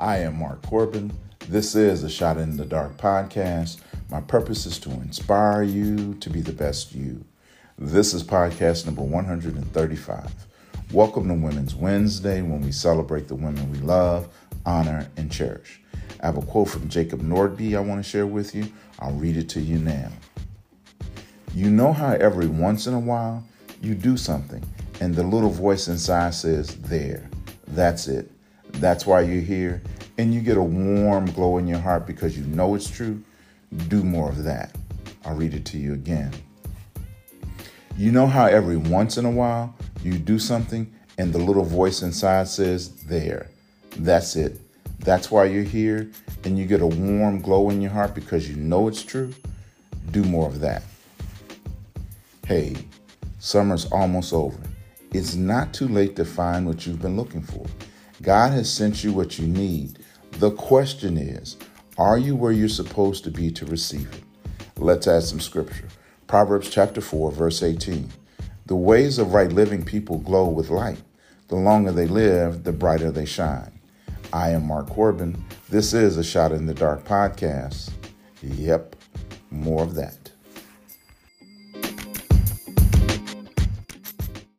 I am Mark Corbin. This is a Shot in the Dark podcast. My purpose is to inspire you to be the best you. This is podcast number 135. Welcome to Women's Wednesday when we celebrate the women we love, honor, and cherish. I have a quote from Jacob Nordby I want to share with you. I'll read it to you now. You know how every once in a while you do something and the little voice inside says, There, that's it. That's why you're here. And you get a warm glow in your heart because you know it's true. Do more of that. I'll read it to you again. You know how every once in a while you do something and the little voice inside says, There, that's it. That's why you're here. And you get a warm glow in your heart because you know it's true. Do more of that. Hey, summer's almost over. It's not too late to find what you've been looking for. God has sent you what you need. The question is, are you where you're supposed to be to receive it? Let's add some scripture. Proverbs chapter 4, verse 18. The ways of right living people glow with light. The longer they live, the brighter they shine. I am Mark Corbin. This is a Shot in the Dark podcast. Yep, more of that.